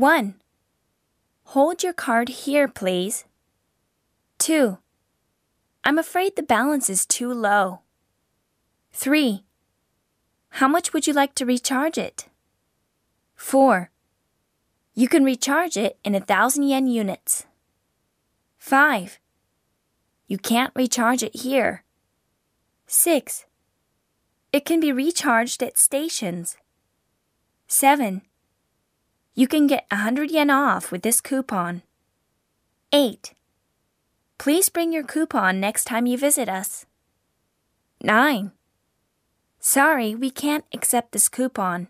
1. Hold your card here, please. 2. I'm afraid the balance is too low. 3. How much would you like to recharge it? 4. You can recharge it in a thousand yen units. 5. You can't recharge it here. 6. It can be recharged at stations. 7. You can get a 100 yen off with this coupon. 8. Please bring your coupon next time you visit us. 9. Sorry, we can't accept this coupon.